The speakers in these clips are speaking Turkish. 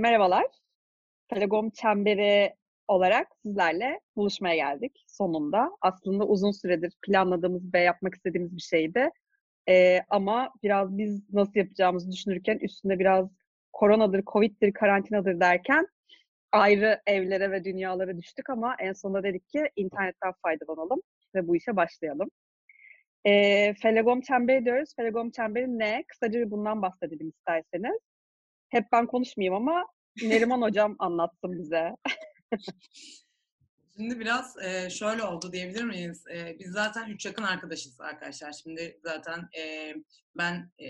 Merhabalar. Pedagoğum Çemberi olarak sizlerle buluşmaya geldik sonunda. Aslında uzun süredir planladığımız ve yapmak istediğimiz bir şeydi. Eee, ama biraz biz nasıl yapacağımızı düşünürken üstüne biraz koronadır, covid'dir, karantinadır derken ayrı evlere ve dünyalara düştük ama en sonunda dedik ki internetten faydalanalım ve bu işe başlayalım. Eee, Felagom Çemberi diyoruz. Felagom Çemberi ne? Kısaca bir bundan bahsedelim isterseniz. Hep ben konuşmayayım ama Neriman hocam anlatsın bize. Şimdi biraz şöyle oldu diyebilir miyiz? Biz zaten üç yakın arkadaşız arkadaşlar. Şimdi zaten ben e,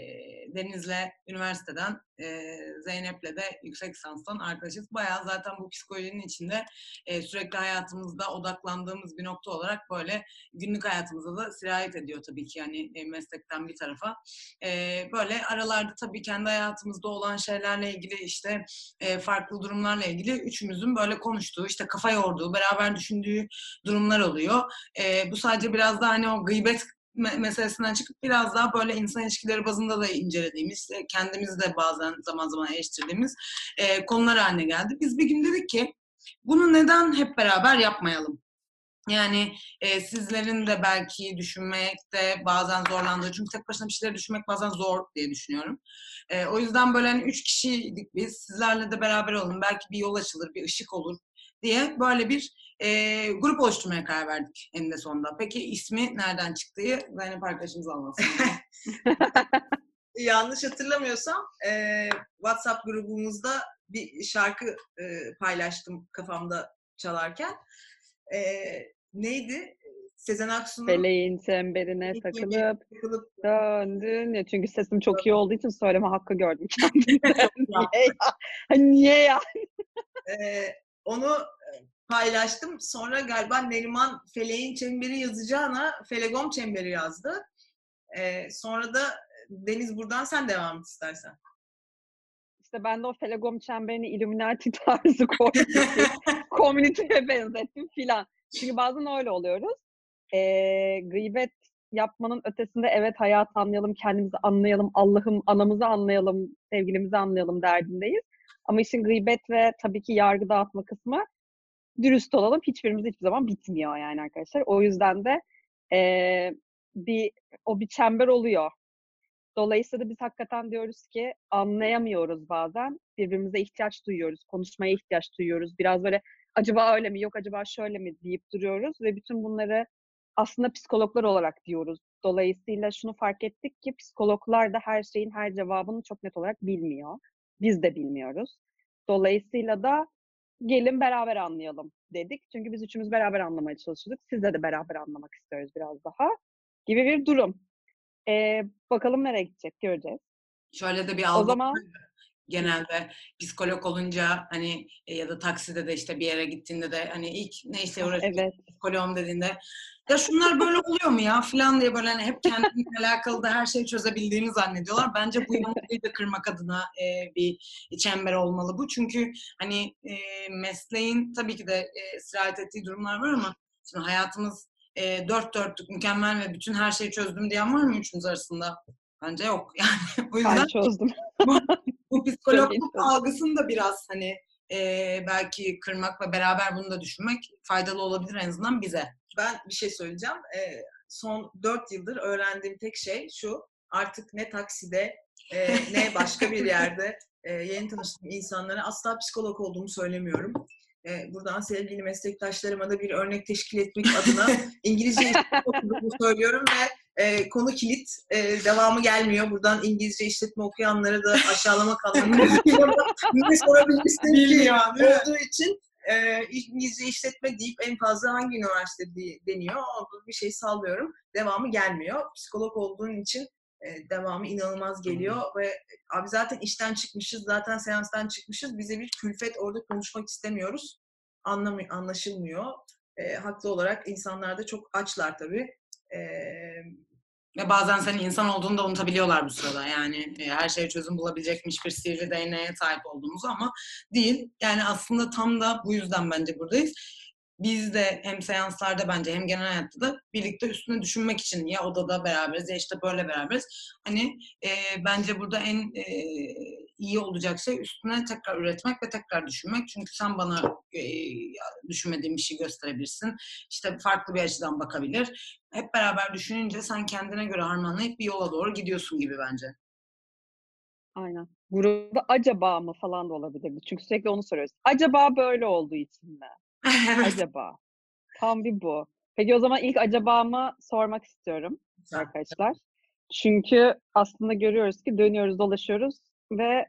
Deniz'le üniversiteden, e, Zeynep'le de yüksek lisanstan arkadaşız. Bayağı zaten bu psikolojinin içinde e, sürekli hayatımızda odaklandığımız bir nokta olarak böyle günlük hayatımıza da sirayet ediyor tabii ki yani e, meslekten bir tarafa. E, böyle aralarda tabii kendi hayatımızda olan şeylerle ilgili işte e, farklı durumlarla ilgili üçümüzün böyle konuştuğu, işte kafa yorduğu, beraber düşündüğü durumlar oluyor. E, bu sadece biraz da hani o gıybet meselesinden çıkıp biraz daha böyle insan ilişkileri bazında da incelediğimiz, kendimizi de bazen zaman zaman eleştirdiğimiz e, konular haline geldi. Biz bir gün dedik ki bunu neden hep beraber yapmayalım? Yani e, sizlerin de belki düşünmekte bazen zorlandığı, çünkü tek başına bir şeyleri düşünmek bazen zor diye düşünüyorum. E, o yüzden böyle hani üç kişiydik biz, sizlerle de beraber olun, belki bir yol açılır, bir ışık olur diye böyle bir e, grup oluşturmaya karar verdik eninde sonunda. Peki ismi nereden çıktığı Zeynep arkadaşımız anlatsın. Yanlış hatırlamıyorsam e, WhatsApp grubumuzda bir şarkı e, paylaştım kafamda çalarken. E, neydi? Sezen Aksu'nun Feleğin çemberine takılıp, takılıp döndün. Ya çünkü sesim çok iyi olduğu için söyleme hakkı gördüm kendimden. niye ya? Niye ya? e, onu paylaştım. Sonra galiba Neriman Feleğin Çemberi yazacağına Felegom Çemberi yazdı. Ee, sonra da Deniz buradan sen devam et istersen. İşte ben de o Felegom Çemberi'ni Illuminati tarzı koydum. Komüniteye benzettim filan. Çünkü bazen öyle oluyoruz. Ee, gıybet yapmanın ötesinde evet hayat anlayalım, kendimizi anlayalım, Allah'ım anamızı anlayalım, sevgilimizi anlayalım derdindeyiz. Ama işin gıybet ve tabii ki yargı dağıtma kısmı dürüst olalım hiçbirimiz hiçbir zaman bitmiyor yani arkadaşlar. O yüzden de e, bir o bir çember oluyor. Dolayısıyla biz hakikaten diyoruz ki anlayamıyoruz bazen. Birbirimize ihtiyaç duyuyoruz. Konuşmaya ihtiyaç duyuyoruz. Biraz böyle acaba öyle mi yok acaba şöyle mi deyip duruyoruz ve bütün bunları aslında psikologlar olarak diyoruz. Dolayısıyla şunu fark ettik ki psikologlar da her şeyin her cevabını çok net olarak bilmiyor. Biz de bilmiyoruz. Dolayısıyla da gelin beraber anlayalım dedik. Çünkü biz üçümüz beraber anlamaya çalışıyorduk. Sizle de beraber anlamak istiyoruz biraz daha gibi bir durum. Ee, bakalım nereye gidecek göreceğiz. Şöyle de bir algı o zaman genelde psikolog olunca hani e, ya da takside de işte bir yere gittiğinde de hani ilk ne işle ah, uğraşıyorsun evet. psikoloğum dediğinde ya şunlar böyle oluyor mu ya falan diye böyle hani hep kendinle alakalı da her şeyi çözebildiğini zannediyorlar. Bence bu yanılgıyı da kırmak adına e, bir çember olmalı bu. Çünkü hani e, mesleğin tabii ki de e, sirayet ettiği durumlar var ama şimdi hayatımız e, dört dörtlük mükemmel ve bütün her şeyi çözdüm diyen var mı üçümüz arasında? Bence yok. Yani o yüzden ben çözdüm. Bu, psikologluk algısını da biraz hani e, belki kırmak ve beraber bunu da düşünmek faydalı olabilir en azından bize. Ben bir şey söyleyeceğim. E, son dört yıldır öğrendiğim tek şey şu. Artık ne takside e, ne başka bir yerde e, yeni tanıştığım insanlara asla psikolog olduğumu söylemiyorum. E, buradan sevgili meslektaşlarıma da bir örnek teşkil etmek adına İngilizce okuduğumu söylüyorum ve e, konu kilit. E, devamı gelmiyor. Buradan İngilizce işletme okuyanlara da aşağılamak anlamında ne sorabilirsin ki olduğu için e, İngilizce işletme deyip en fazla hangi üniversite deniyor. Bir şey sallıyorum. Devamı gelmiyor. Psikolog olduğun için e, devamı inanılmaz geliyor ve abi zaten işten çıkmışız, zaten seanstan çıkmışız. Bize bir külfet orada konuşmak istemiyoruz. Anlamıyor, anlaşılmıyor. E, haklı olarak insanlar da çok açlar tabii. E, ve bazen senin insan olduğunu da unutabiliyorlar bu sırada. Yani e, her şeye çözüm bulabilecekmiş bir sivri DNA'ya sahip olduğumuzu ama değil. Yani aslında tam da bu yüzden bence buradayız. biz de hem seanslarda bence hem genel hayatta da birlikte üstüne düşünmek için ya odada beraberiz ya işte böyle beraberiz. Hani e, bence burada en e, iyi olacak şey üstüne tekrar üretmek ve tekrar düşünmek. Çünkü sen bana e, düşünmediğin bir şey gösterebilirsin. İşte farklı bir açıdan bakabilir. Hep beraber düşününce sen kendine göre harmanlayıp bir yola doğru gidiyorsun gibi bence. Aynen. Grupta acaba mı falan da olabilirdi. Çünkü sürekli onu soruyoruz. Acaba böyle olduğu için mi? Acaba. Tam bir bu. Peki o zaman ilk acabamı sormak istiyorum arkadaşlar. Çünkü aslında görüyoruz ki dönüyoruz, dolaşıyoruz ve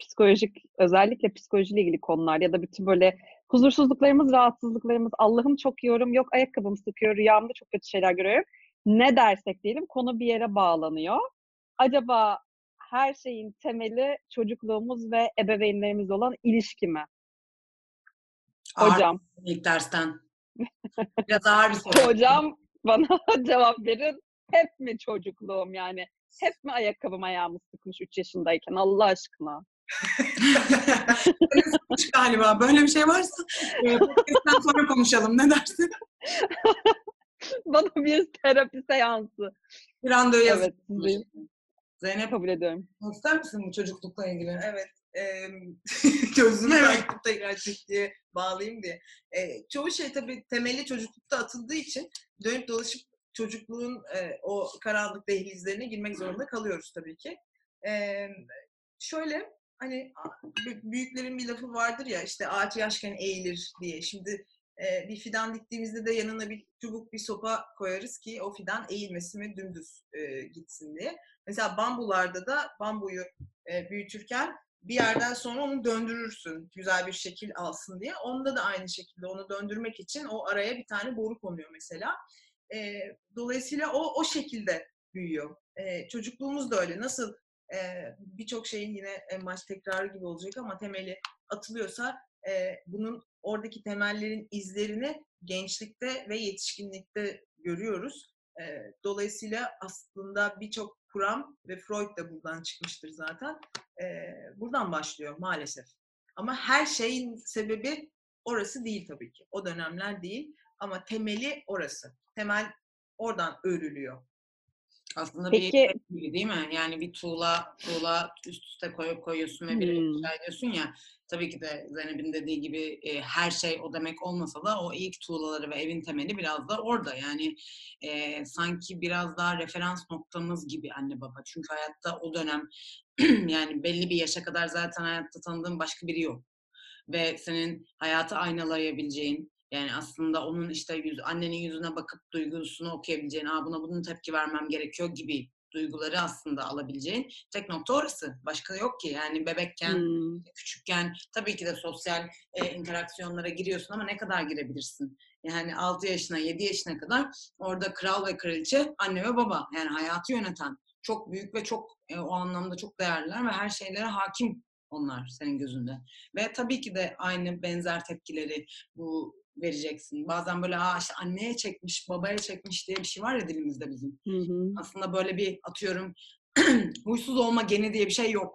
psikolojik, özellikle psikolojiyle ilgili konular ya da bütün böyle huzursuzluklarımız, rahatsızlıklarımız, Allah'ım çok yiyorum, yok ayakkabım sıkıyor, rüyamda çok kötü şeyler görüyorum. Ne dersek diyelim konu bir yere bağlanıyor. Acaba her şeyin temeli çocukluğumuz ve ebeveynlerimiz olan ilişki mi? Ağır Hocam, ilk dersten. Biraz ağır bir soru. hocam bana cevap verin. Hep mi çocukluğum yani? Hep mi ayakkabım ayağımı sıkmış 3 yaşındayken Allah aşkına? Galiba. Böyle bir şey varsa e, podcast'ten sonra konuşalım. Ne dersin? Bana bir terapi seansı. Bir randevu yazın. Evet, Zeynep kabul ediyorum. ister misin bu çocuklukla ilgili? Evet. E, gözümü bıraktım tekrar diye bağlayayım diye. E, çoğu şey tabii temeli çocuklukta atıldığı için dönüp dolaşıp çocukluğun e, o karanlık dehlizlerine girmek zorunda kalıyoruz tabii ki. E, şöyle hani büyüklerin bir lafı vardır ya işte ağaç yaşken eğilir diye. Şimdi e, bir fidan diktiğimizde de yanına bir çubuk bir sopa koyarız ki o fidan eğilmesin ve dümdüz e, gitsin diye. Mesela bambularda da bambuyu e, büyütürken bir yerden sonra onu döndürürsün güzel bir şekil alsın diye. Onda da aynı şekilde onu döndürmek için o araya bir tane boru konuyor mesela. E, dolayısıyla o o şekilde büyüyor. E, çocukluğumuz da öyle. Nasıl e, birçok şeyin yine en baş tekrarı gibi olacak ama temeli atılıyorsa e, bunun oradaki temellerin izlerini gençlikte ve yetişkinlikte görüyoruz. E, dolayısıyla aslında birçok kuram ve Freud da buradan çıkmıştır zaten. E, buradan başlıyor maalesef. Ama her şeyin sebebi orası değil tabii ki. O dönemler değil ama temeli orası. Temel oradan örülüyor. Aslında Peki- bir gibi değil mi? Yani bir tuğla, tuğla üst üste koyup koyuyorsun ve bir Hmm. ediyorsun ya. Tabii ki de Zeynep'in dediği gibi e, her şey o demek olmasa da o ilk tuğlaları ve evin temeli biraz da orada. Yani e, sanki biraz daha referans noktamız gibi anne baba. Çünkü hayatta o dönem yani belli bir yaşa kadar zaten hayatta tanıdığın başka biri yok. Ve senin hayatı aynalayabileceğin, yani aslında onun işte yüz, annenin yüzüne bakıp duygusunu okuyabileceğin, Aa, buna bunun tepki vermem gerekiyor gibi duyguları aslında alabileceğin tek nokta orası. Başka yok ki. Yani bebekken, Hmm. küçükken tabii ki de sosyal e, interaksiyonlara giriyorsun ama ne kadar girebilirsin? Yani 6 yaşına, 7 yaşına kadar orada kral ve kraliçe anne ve baba. Yani hayatı yöneten çok büyük ve çok e, o anlamda çok değerliler ve her şeylere hakim onlar senin gözünde. Ve tabii ki de aynı benzer tepkileri bu vereceksin. Bazen böyle Aa, işte anneye çekmiş, babaya çekmiş diye bir şey var ya dilimizde bizim. Hı hı. Aslında böyle bir atıyorum huysuz olma geni diye bir şey yok.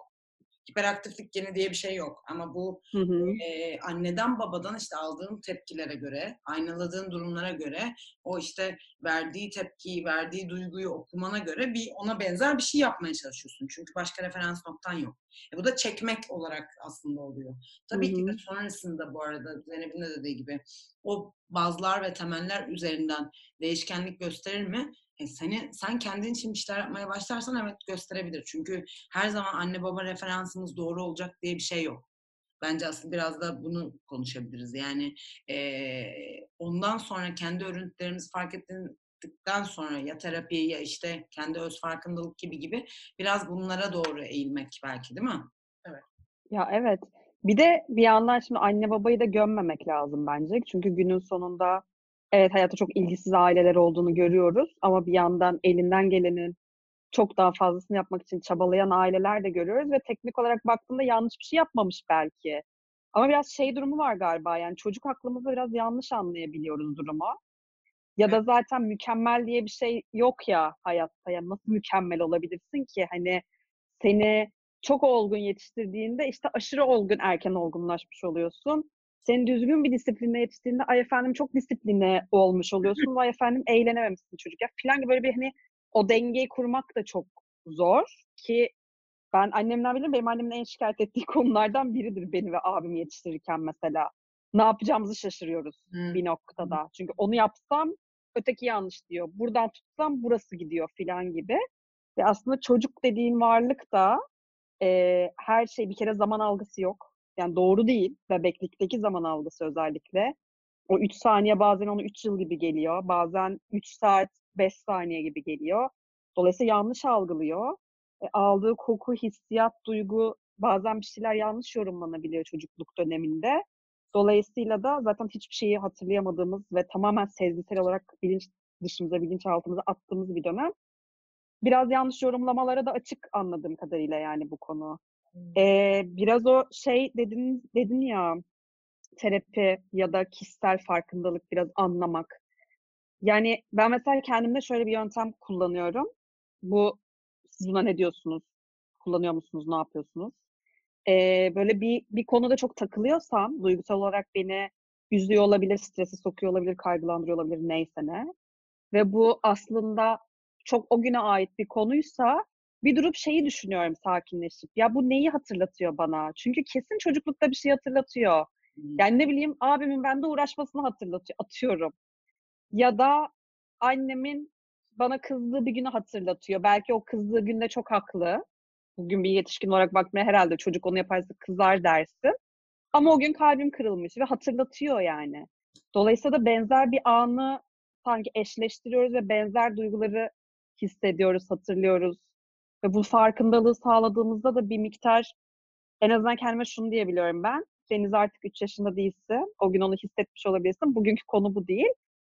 Hiperaktiflik geni diye bir şey yok. Ama bu Hı hı. e, anneden babadan işte aldığın tepkilere göre, aynaladığın durumlara göre, o işte verdiği tepkiyi, verdiği duyguyu okumana göre bir ona benzer bir şey yapmaya çalışıyorsun. Çünkü başka referans noktan yok. E, bu da çekmek olarak aslında oluyor. Tabii ki de sonrasında bu arada Zeynep'in de dediği gibi o bazlar ve temeller üzerinden değişkenlik gösterir mi? E seni, sen kendin için bir şeyler yapmaya başlarsan evet gösterebilir. Çünkü her zaman anne baba referansımız doğru olacak diye bir şey yok. Bence aslında biraz da bunu konuşabiliriz. Yani eee, ondan sonra kendi örüntülerimizi fark ettikten sonra ya terapi ya işte kendi öz farkındalık gibi gibi biraz bunlara doğru eğilmek belki değil mi? Ya evet. Bir de bir yandan şimdi anne babayı da gömmemek lazım bence. Çünkü günün sonunda evet hayatta çok ilgisiz aileler olduğunu görüyoruz ama bir yandan elinden gelenin çok daha fazlasını yapmak için çabalayan aileler de görüyoruz ve teknik olarak baktığında yanlış bir şey yapmamış belki. Ama biraz şey durumu var galiba yani çocuk aklımızda biraz yanlış anlayabiliyoruz durumu. Ya da zaten mükemmel diye bir şey yok ya hayatta. Ya nasıl mükemmel olabilirsin ki? Hani seni çok olgun yetiştirdiğinde işte aşırı olgun erken olgunlaşmış oluyorsun. Senin düzgün bir disiplinle yetiştiğinde ay efendim çok disipline olmuş oluyorsun. Vay efendim eğlenememişsin çocuk. Ya filan gibi böyle bir hani o dengeyi kurmak da çok zor ki ben annemden bilirim. Benim annemin en şikayet ettiği konulardan biridir beni ve abimi yetiştirirken mesela. Ne yapacağımızı şaşırıyoruz Hmm. bir noktada. Çünkü onu yapsam öteki yanlış diyor. Buradan tutsam burası gidiyor filan gibi. Ve aslında çocuk dediğin varlık da eee, her şey bir kere zaman algısı yok. Yani doğru değil. Bebeklikteki zaman algısı özellikle. O 3 saniye bazen onu 3 yıl gibi geliyor. Bazen 3 saat 5 saniye gibi geliyor. Dolayısıyla yanlış algılıyor. E, aldığı koku, hissiyat, duygu bazen bir şeyler yanlış yorumlanabiliyor çocukluk döneminde. Dolayısıyla da zaten hiçbir şeyi hatırlayamadığımız ve tamamen sezgisel olarak bilinç dışımıza, bilinçaltımıza attığımız bir dönem. Biraz yanlış yorumlamalara da açık anladığım kadarıyla yani bu konu. Ee, biraz o şey dedin, dedin ya terapi ya da kişisel farkındalık biraz anlamak. Yani ben mesela kendimde şöyle bir yöntem kullanıyorum. Bu siz buna ne diyorsunuz? Kullanıyor musunuz? Ne yapıyorsunuz? Ee, böyle bir bir konuda çok takılıyorsam, duygusal olarak beni üzüyor olabilir, strese sokuyor olabilir, kaygılandırıyor olabilir, neyse ne. Ve bu aslında çok o güne ait bir konuysa bir durup şeyi düşünüyorum sakinleşip. Ya bu neyi hatırlatıyor bana? Çünkü kesin çocuklukta bir şey hatırlatıyor. Yani ne bileyim abimin bende uğraşmasını hatırlatıyor, atıyorum. Ya da annemin bana kızdığı bir günü hatırlatıyor. Belki o kızdığı günde çok haklı. Bugün bir yetişkin olarak bakmaya herhalde çocuk onu yaparsa kızar dersin. Ama o gün kalbim kırılmış ve hatırlatıyor yani. Dolayısıyla da benzer bir anı sanki eşleştiriyoruz ve benzer duyguları hissediyoruz, hatırlıyoruz. Ve bu farkındalığı sağladığımızda da bir miktar en azından kendime şunu diyebiliyorum ben. Deniz artık 3 yaşında değilsin. O gün onu hissetmiş olabilirsin. Bugünkü konu bu değil.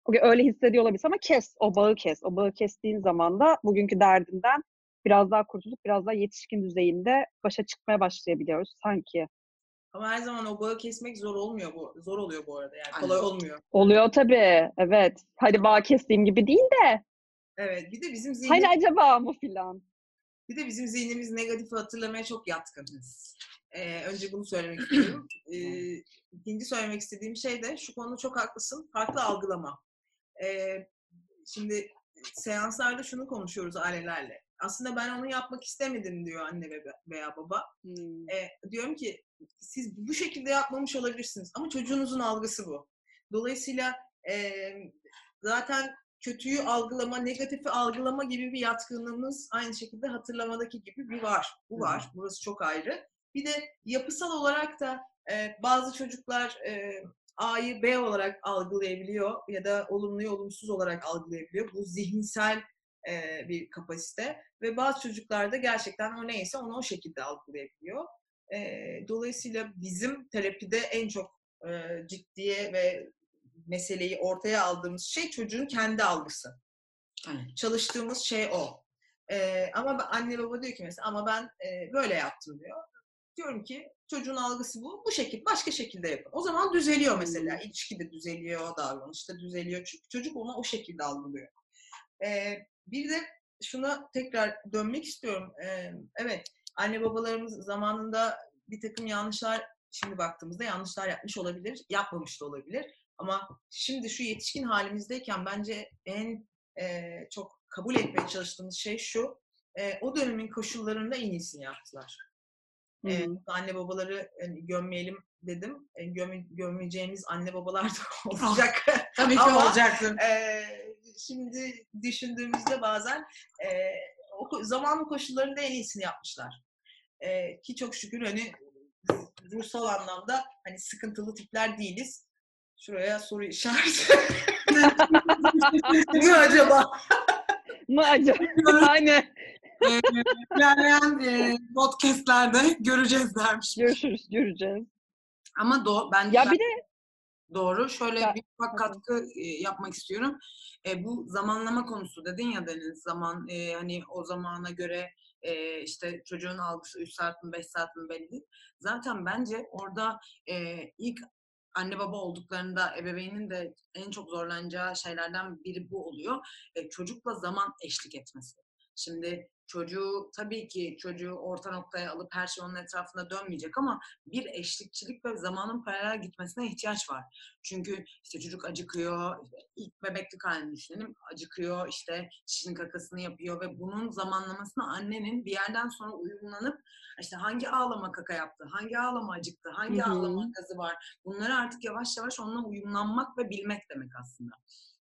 Bugün öyle hissediyor olabilirsin ama kes. O bağı kes. O bağı kestiğin zaman da bugünkü derdinden biraz daha kurtulup biraz daha yetişkin düzeyinde başa çıkmaya başlayabiliyoruz sanki. Ama her zaman o bağı kesmek zor olmuyor bu. Zor oluyor bu arada yani. Kolay olmuyor. Oluyor tabii. Evet. Hadi bağ kestiğim gibi değil de. Evet. Bir de bizim Hani zihnimiz, acaba mı filan? bir de bizim zihnimiz negatifi hatırlamaya çok yatkın. Ee, önce bunu söylemek istiyorum. Ee, ikinci söylemek istediğim şey de şu konuda çok haklısın. Farklı algılama. Ee, şimdi seanslarda şunu konuşuyoruz ailelerle. Aslında ben onu yapmak istemedim diyor anne ve- veya baba. Hmm. E, diyorum ki siz bu şekilde yapmamış olabilirsiniz ama çocuğunuzun algısı bu. Dolayısıyla e, zaten kötüyü algılama, negatifi algılama gibi bir yatkınlığımız aynı şekilde hatırlamadaki gibi bir var. Bu var. Burası çok ayrı. Bir de yapısal olarak da e, bazı çocuklar e, A'yı B olarak algılayabiliyor ya da olumluyu olumsuz olarak algılayabiliyor. Bu zihinsel e, bir kapasite ve bazı çocuklarda gerçekten o neyse onu o şekilde algılayabiliyor. E, dolayısıyla bizim terapide en çok e, ciddiye ve meseleyi ortaya aldığımız şey çocuğun kendi algısı. Aynen. Çalıştığımız şey o. E, ama anne baba diyor ki mesela ama ben e, böyle yaptım diyor. Diyorum ki çocuğun algısı bu. Bu şekilde başka şekilde yapın. O zaman düzeliyor mesela. İlişki de düzeliyor, davranış da düzeliyor. Çünkü çocuk onu o şekilde algılıyor. E, bir de şuna tekrar dönmek istiyorum. E, evet, anne babalarımız zamanında bir takım yanlışlar, şimdi baktığımızda yanlışlar yapmış olabilir, yapmamış da olabilir. Ama şimdi şu yetişkin halimizdeyken bence en e, çok kabul etmeye çalıştığımız şey şu, e, o dönemin koşullarında en iyisini yaptılar. Hı E, anne babaları hani, gömmeyelim dedim. E, gömme, gömmeyeceğimiz anne babalar da olacak. Tabii ki Ama- olacaksın. Eee, şimdi düşündüğümüzde bazen eee o zamanın koşullarında en iyisini yapmışlar. Eee, ki çok şükür hani ruhsal anlamda hani sıkıntılı tipler değiliz. Şuraya soru işareti. ne acaba? Mı acaba? Aynen. Ee, ilerleyen e, podcastlerde göreceğiz dermiş. Görüşürüz, göreceğiz. Ama do bence Ya bir de Doğru. Şöyle Ya- bir ufak katkı e, yapmak istiyorum. E, bu zamanlama konusu dedin ya Deniz zaman e, hani o zamana göre e, işte çocuğun algısı 3 saat mi 5 saat mi belli değil. Zaten bence orada e, ilk anne baba olduklarında ebeveynin de en çok zorlanacağı şeylerden biri bu oluyor. E, çocukla zaman eşlik etmesi. Şimdi çocuğu tabii ki çocuğu orta noktaya alıp her şey onun etrafında dönmeyecek ama bir eşlikçilik ve zamanın paralel gitmesine ihtiyaç var. Çünkü işte çocuk acıkıyor, ilk bebeklik halini düşünelim, acıkıyor, işte çişinin kakasını yapıyor ve bunun zamanlamasını annenin bir yerden sonra uyumlanıp işte hangi ağlama kaka yaptı, hangi ağlama acıktı, hangi Hı hı. ağlama gazı var, bunları artık yavaş yavaş onunla uyumlanmak ve bilmek demek aslında.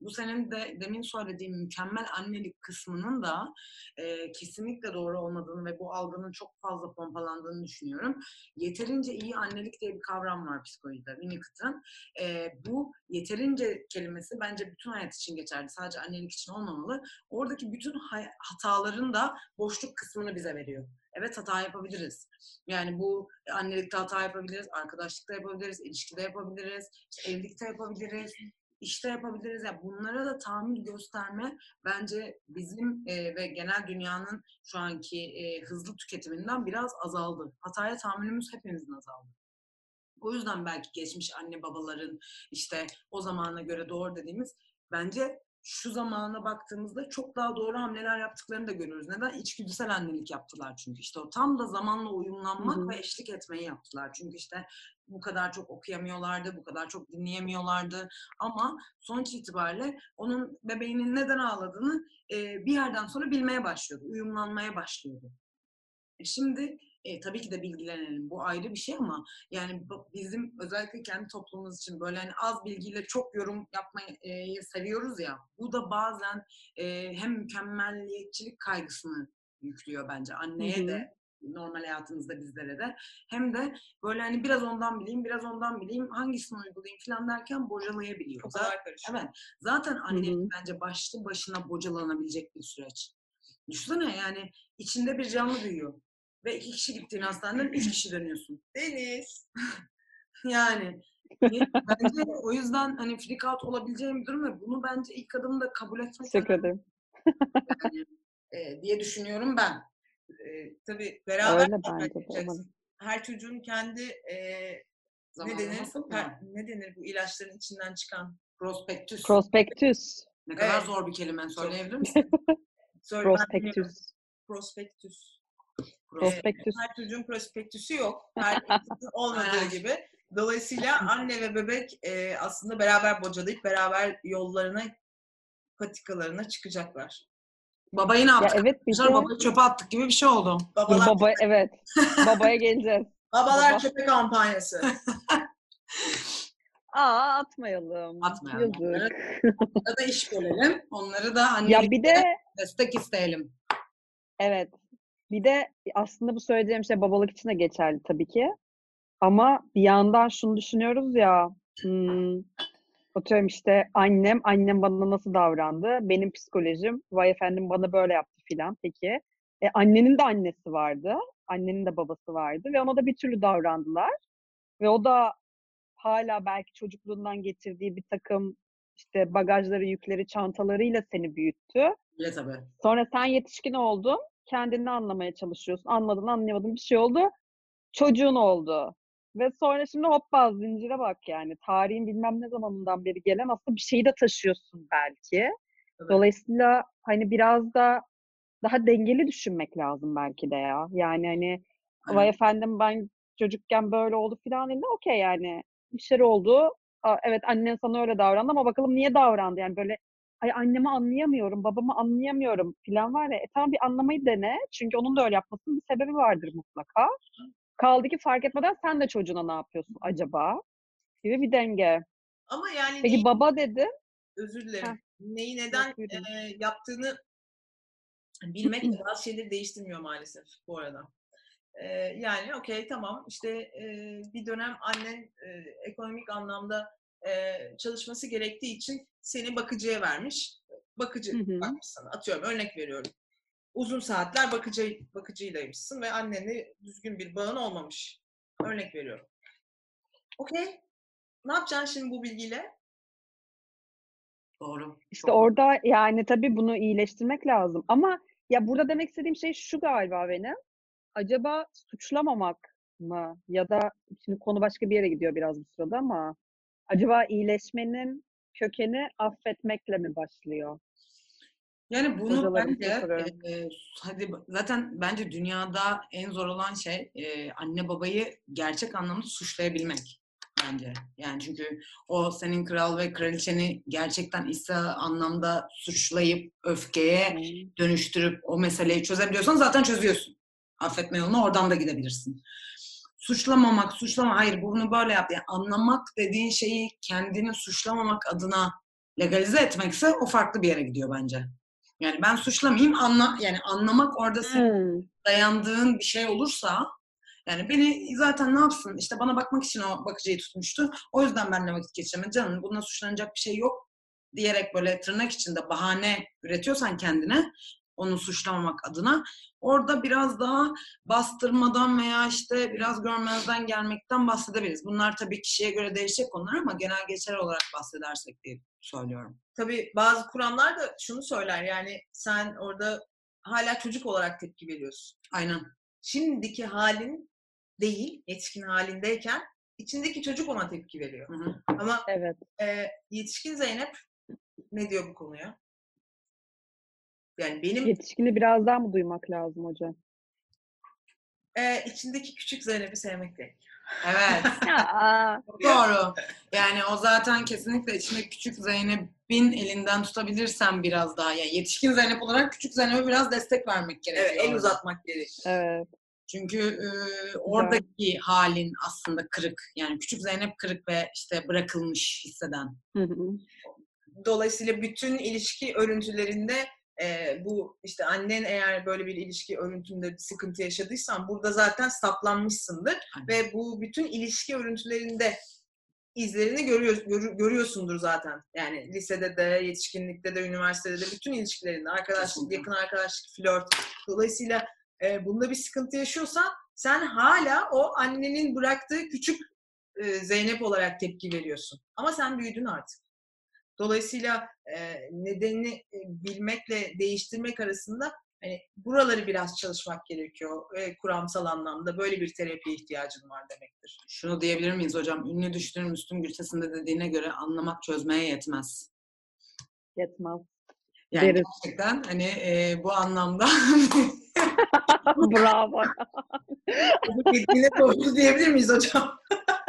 Bu senin de demin söylediğin mükemmel annelik kısmının da e, kesinlikle doğru olmadığını ve bu algının çok fazla pompalandığını düşünüyorum. Yeterince iyi annelik diye bir kavram var psikolojide, Winnicott'ın. E, bu yeterince kelimesi bence bütün hayat için geçerli. Sadece annelik için olmamalı. Oradaki bütün hataların da boşluk kısmını bize veriyor. Evet hata yapabiliriz. Yani bu annelikte hata yapabiliriz, arkadaşlıkta yapabiliriz, ilişkide yapabiliriz, evlilikte yapabiliriz, işte yapabiliriz. Yani bunlara da tahammül gösterme bence bizim e, ve genel dünyanın şu anki e, hızlı tüketiminden biraz azaldı. Hataya tahammülümüz hepimizin azaldı. O yüzden belki geçmiş anne babaların işte o zamana göre doğru dediğimiz bence şu zamana baktığımızda çok daha doğru hamleler yaptıklarını da görüyoruz. Neden? İçgüdüsel annelik yaptılar çünkü. İşte o tam da zamanla uyumlanmak Hı hı. ve eşlik etmeyi yaptılar. Çünkü işte bu kadar çok okuyamıyorlardı, bu kadar çok dinleyemiyorlardı. Ama sonuç itibariyle onun bebeğinin neden ağladığını e, bir yerden sonra bilmeye başlıyordu, uyumlanmaya başlıyordu. E şimdi e, tabii ki de bilgilenelim. Bu ayrı bir şey ama yani bizim özellikle kendi toplumumuz için böyle hani az bilgiyle çok yorum yapmayı e, seviyoruz ya. Bu da bazen e, hem mükemmelliyetçilik kaygısını yüklüyor bence anneye Hı hı. de normal hayatımızda bizlere de. Hem de böyle hani biraz ondan bileyim, biraz ondan bileyim, hangisini uygulayayım falan derken bocalayabiliyor. Zaten, Kafalar karışıyor. evet. Zaten annelik hı. bence başlı başına bocalanabilecek bir süreç. Düşünsene yani içinde bir canlı büyüyor. Ve iki kişi gittiğin hastaneden üç kişi dönüyorsun. Deniz. Yani bence o yüzden hani freak out olabileceğim bir durum ve bunu bence ilk adımda kabul etmek Teşekkür ederim. yani, e, diye düşünüyorum ben. Ee, tabii beraber Öyle bence de. yapacaksın. umarım. Her çocuğun kendi e, ne denir? Per- ne denir bu ilaçların içinden çıkan? Prospektüs. Prospektüs. ne kadar Evet. zor bir kelime söyleyebilir misin? Söyle. Prospektüs. Prospektüs. Prospektüs. Her çocuğun prospektüsü yok. Her çocuğun olmadığı gibi. Dolayısıyla anne ve bebek e, aslında beraber bocalayıp beraber yollarına, patikalarına çıkacaklar. Babayı ne Ya yaptık? evet bir Arkadaşlar babayı çöpe attık gibi bir şey oldu. Babalar, baba evet. Babaya geleceğiz. babalar baba. çöpe kampanyası. Aa atmayalım. Atmayalım. Yazık. Onlara da iş görelim. Onları da annelikte Ya bir de destek isteyelim. evet. Bir de aslında bu söyleyeceğim şey babalık için de geçerli tabii ki. Ama bir yandan şunu düşünüyoruz ya. Hmm, atıyorum işte annem, annem bana nasıl davrandı? Benim psikolojim, vay efendim bana böyle yaptı filan. Peki. E, annenin de annesi vardı. Annenin de babası vardı. Ve ona da bir türlü davrandılar. Ve o da hala belki çocukluğundan getirdiği bir takım işte bagajları, yükleri, çantalarıyla seni büyüttü. Öyle tabii. Sonra sen yetişkin oldun. Kendini anlamaya çalışıyorsun. Anladın, anlayamadın bir şey oldu. Çocuğun oldu. Ve sonra şimdi hoppa zincire bak yani. Tarihin bilmem ne zamanından beri gelen aslında bir şeyi de taşıyorsun belki. Tabii. Dolayısıyla hani biraz da daha dengeli düşünmek lazım belki de ya. Yani hani vay Aynen. efendim ben çocukken böyle oldu filan değil de okey yani. Bir şey oldu. Aa, evet annen sana öyle davrandı ama bakalım niye davrandı? Yani böyle ay annemi anlayamıyorum, babamı anlayamıyorum filan var ya. E tamam bir anlamayı dene. Çünkü onun da öyle yapmasının bir sebebi vardır mutlaka. Kaldı ki fark etmeden sen de çocuğuna ne yapıyorsun acaba? Gibi bir denge. Ama yani Peki neyi, baba dedi. özür dilerim. Heh. Neyi neden e, yaptığını bilmek bazı şeyleri değiştirmiyor maalesef bu arada. E, yani okey tamam işte e, bir dönem annen e, ekonomik anlamda e, çalışması gerektiği için seni bakıcıya vermiş. Bakıcı bakmış sana. Atıyorum örnek veriyorum. Uzun saatler bakıcı bakıcıylaymışsın ve annenle düzgün bir bağın olmamış. Örnek veriyorum. Okey. Ne yapacaksın şimdi bu bilgiyle? Doğru. İşte Çok- orada yani tabii bunu iyileştirmek lazım. Ama ya burada demek istediğim şey şu galiba benim. Acaba suçlamamak mı? Ya da şimdi konu başka bir yere gidiyor biraz bu sırada ama acaba iyileşmenin kökeni affetmekle mi başlıyor? Yani bunu Hocalarımıza bence soruyorum. e, hadi zaten bence dünyada en zor olan şey e, anne babayı gerçek anlamda suçlayabilmek bence. Yani çünkü o senin kral ve kraliçeni gerçekten ise anlamda suçlayıp öfkeye dönüştürüp o meseleyi çözebiliyorsan zaten çözüyorsun. Affetme yoluna oradan da gidebilirsin. Suçlamamak, suçlama, hayır bunu böyle yap. Yani anlamak dediğin şeyi kendini suçlamamak adına legalize etmekse o farklı bir yere gidiyor bence. Yani ben suçlamayayım, anla, yani anlamak orada Hmm. dayandığın bir şey olursa yani beni zaten ne yapsın işte bana bakmak için o bakıcıyı tutmuştu. O yüzden benimle vakit geçiremedi. Canım buna suçlanacak bir şey yok diyerek böyle tırnak içinde bahane üretiyorsan kendine onu suçlamamak adına orada biraz daha bastırmadan veya işte biraz görmezden gelmekten bahsedebiliriz. Bunlar tabii kişiye göre değişecek konular ama genel geçer olarak bahsedersek diye söylüyorum. Tabii bazı kuramlar da şunu söyler yani sen orada hala çocuk olarak tepki veriyorsun. Aynen. Şimdiki halin değil, yetişkin halindeyken içindeki çocuk ona tepki veriyor. Hı hı. Ama Evet. e, yetişkin Zeynep ne diyor bu konuya? Yani benim Yetişkini biraz daha mı duymak lazım hocam? e, içindeki küçük Zeynep'i sevmek gerek. Evet. Doğru. Yani o zaten kesinlikle içinde küçük Zeynep'in elinden tutabilirsen biraz daha. Yani yetişkin Zeynep olarak küçük Zeynep'e biraz destek vermek gerekiyor. Evet, el uzatmak gerek. evet. Çünkü e, oradaki halin aslında kırık. Yani küçük Zeynep kırık ve işte bırakılmış hisseden. Hı hı. Dolayısıyla bütün ilişki örüntülerinde e, bu işte annen eğer böyle bir ilişki örüntünde bir sıkıntı yaşadıysan burada zaten saplanmışsındır Aynen. ve bu bütün ilişki örüntülerinde izlerini görüyor, görü- görüyorsundur zaten. Yani lisede de, yetişkinlikte de, üniversitede de bütün ilişkilerinde arkadaşlık, Kesinlikle. yakın arkadaşlık, flört. Dolayısıyla e, bunda bir sıkıntı yaşıyorsan sen hala o annenin bıraktığı küçük e, Zeynep olarak tepki veriyorsun. Ama sen büyüdün artık. Dolayısıyla e, nedenini e, bilmekle değiştirmek arasında hani buraları biraz çalışmak gerekiyor e, kuramsal anlamda. Böyle bir terapiye ihtiyacın var demektir. Şunu diyebilir miyiz hocam? Ünlü düşünür Müslüm Gürses'in de dediğine göre anlamak çözmeye yetmez. Yetmez. Yani Deriz. gerçekten hani e, bu anlamda Bravo. Bu dediğine doğru diyebilir miyiz hocam?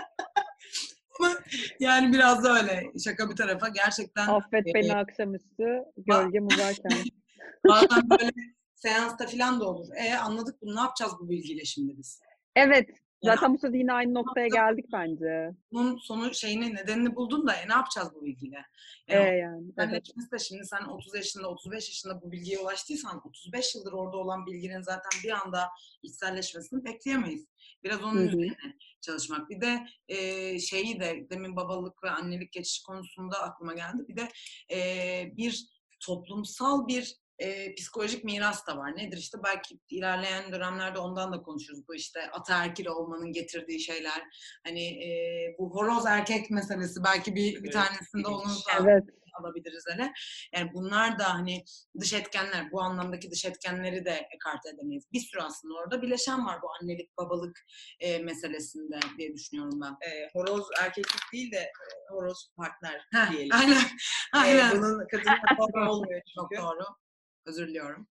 yani biraz da öyle. Şaka bir tarafa gerçekten Affet e, beni akşamüstü gölgem uzarken. bazen böyle seansta falan da olur. E anladık bunu ne yapacağız bu bilgiyle şimdi biz? Evet. Yani Zaten bu sırada yine aynı noktaya geldik bence. bunun sonu şeyini nedenini buldun da e, ne yapacağız bu bilgiyle? Ee, Yani yani. Sen Evet. de şimdi sen 30 yaşında, 35 yaşında bu bilgiye ulaştıysan 35 yıldır orada olan bilginin zaten bir anda içselleşmesini bekleyemeyiz. Biraz onun Hı hı. üzerine çalışmak. Bir de e, şeyi de demin babalık ve annelik geçişi konusunda aklıma geldi. Bir de e, bir toplumsal bir e, psikolojik miras da var. Nedir işte belki ilerleyen dönemlerde ondan da konuşuruz. Bu işte ataerkil olmanın getirdiği şeyler. Hani e, bu horoz erkek meselesi belki bir, bir tanesinde onu da Evet. alabiliriz hele. Yani bunlar da hani dış etkenler, bu anlamdaki dış etkenleri de ekarte edemeyiz. Bir sürü aslında orada bileşen var bu annelik, babalık e, meselesinde diye düşünüyorum ben. E, horoz erkeklik değil de e, horoz partner Heh, diyelim. aynen, E, aynen. bunun kadınla olmuyor Çok doğru. Özür diliyorum.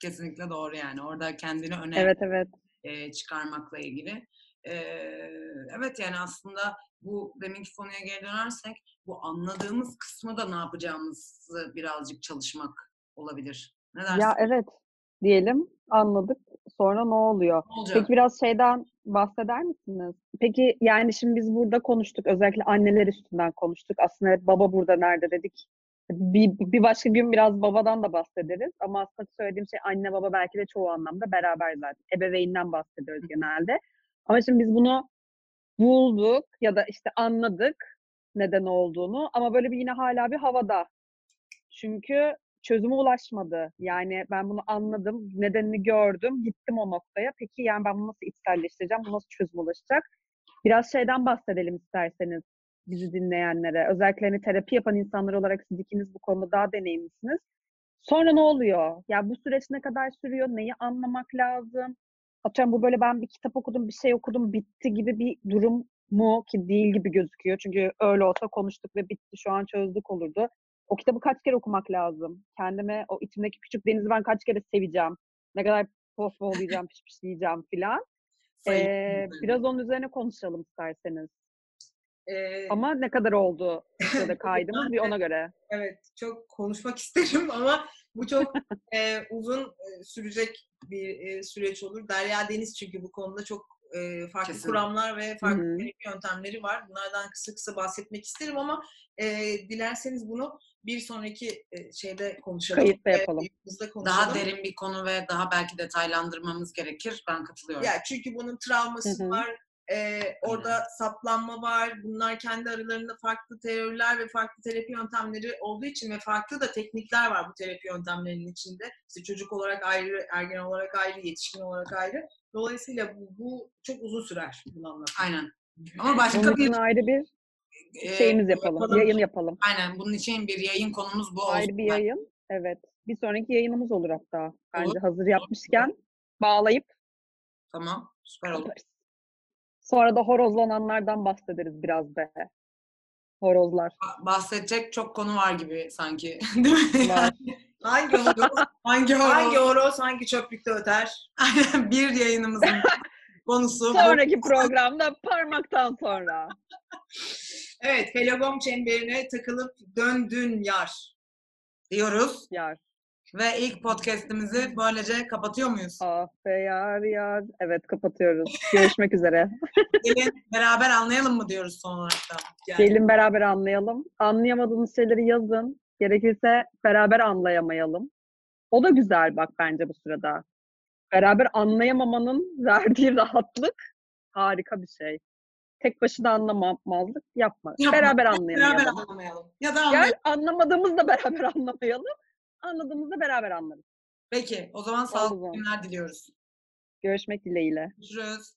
Kesinlikle doğru yani. Orada kendini öne Evet evet. e, çıkarmakla ilgili. E, evet yani aslında bu deminki konuya geri dönersek bu anladığımız kısmı da ne yapacağımızı birazcık çalışmak olabilir. Ne dersin? Ya evet diyelim anladık. Sonra ne oluyor? Ne olacak? Peki biraz şeyden bahseder misiniz? Peki yani şimdi biz burada konuştuk. Özellikle anneler üstünden konuştuk. Aslında baba burada nerede dedik. Bir, bir başka gün biraz babadan da bahsederiz. Ama aslında söylediğim şey anne baba belki de çoğu anlamda beraber zaten. Ebeveynden bahsediyoruz genelde. Ama şimdi biz bunu bulduk ya da işte anladık neden olduğunu. Ama böyle bir yine hala bir havada. Çünkü çözüme ulaşmadı. Yani ben bunu anladım, nedenini gördüm, gittim o noktaya. Peki yani ben bunu nasıl içselleştireceğim, bu nasıl çözüme ulaşacak? Biraz şeyden bahsedelim isterseniz bizi dinleyenlere. Özellikle hani terapi yapan insanlar olarak siz ikiniz bu konuda daha deneyimlisiniz. Sonra ne oluyor? Ya bu süreç ne kadar sürüyor? Neyi anlamak lazım? Atıyorum bu böyle ben bir kitap okudum, bir şey okudum, bitti gibi bir durum mu ki değil gibi gözüküyor. Çünkü öyle olsa konuştuk ve bitti, şu an çözdük olurdu. O kitabı kaç kere okumak lazım? Kendime o içimdeki küçük denizi ben kaç kere seveceğim? Ne kadar pospolayacağım, pişpişleyeceğim filan. Ee, biraz onun üzerine konuşalım isterseniz. Ee, Ama ne kadar oldu bu sırada kaydımız bir ona göre. Evet, çok konuşmak isterim ama bu çok e, uzun e, sürecek bir e, süreç olur. Derya Deniz çünkü bu konuda çok e, farklı Kesin. kuramlar ve farklı Hı hı. terapi yöntemleri var. Bunlardan kısa kısa bahsetmek isterim ama e, dilerseniz bunu bir sonraki e, şeyde konuşalım. Kayıtta E, yapalım. yayınımızda konuşalım. Daha derin bir konu ve daha belki detaylandırmamız gerekir. Ben katılıyorum. Ya çünkü bunun travması Hı hı. var. E, orada saplanma var. Bunlar kendi aralarında farklı teoriler ve farklı terapi yöntemleri olduğu için ve farklı da teknikler var bu terapi yöntemlerinin içinde. İşte çocuk olarak ayrı, ergen olarak ayrı, yetişkin olarak ayrı. Dolayısıyla bu, bu çok uzun sürer bunu anlatmak. Aynen. Ama başka Bunun bir ayrı bir e, şeyimiz yapalım, yapalım. yayın yapalım. aynen bunun için bir yayın konumuz bu olsun. Ayrı bir yayın. Evet. Bir sonraki yayınımız olur hatta. Bence Olur. hazır yapmışken bağlayıp Tamam. Süper olur. Sonra da horozlananlardan bahsederiz biraz be. Horozlar. Ba- Bahsedecek çok konu var gibi sanki. Değil mi? Var. Hangi horoz, Hangi horoz? hangi horoz hangi çöplükte öter? Aynen bir yayınımızın konusu. Sonraki programda parmaktan sonra. Evet, Felagom çemberine takılıp döndün yar. diyoruz. Yar. Ve ilk podcast'imizi böylece kapatıyor muyuz? Ah be yar yar. Evet kapatıyoruz. Görüşmek üzere. Gelin beraber anlayalım mı diyoruz son olarak da. Yani. Gelin beraber anlayalım. Anlayamadığınız şeyleri yazın. Gerekirse beraber anlayamayalım. O da güzel bak bence bu sırada. Beraber anlayamamanın verdiği rahatlık harika bir şey. Tek başına anlamamazlık yapma. Yapma. Beraber Beraber anlayamayalım. anlamayalım. Ya da anlayalım. Gel anlamadığımızda beraber anlamayalım. Anladığımızda beraber anlarız. Peki o zaman sağlıklı günler diliyoruz. Görüşmek dileğiyle. Görüşürüz.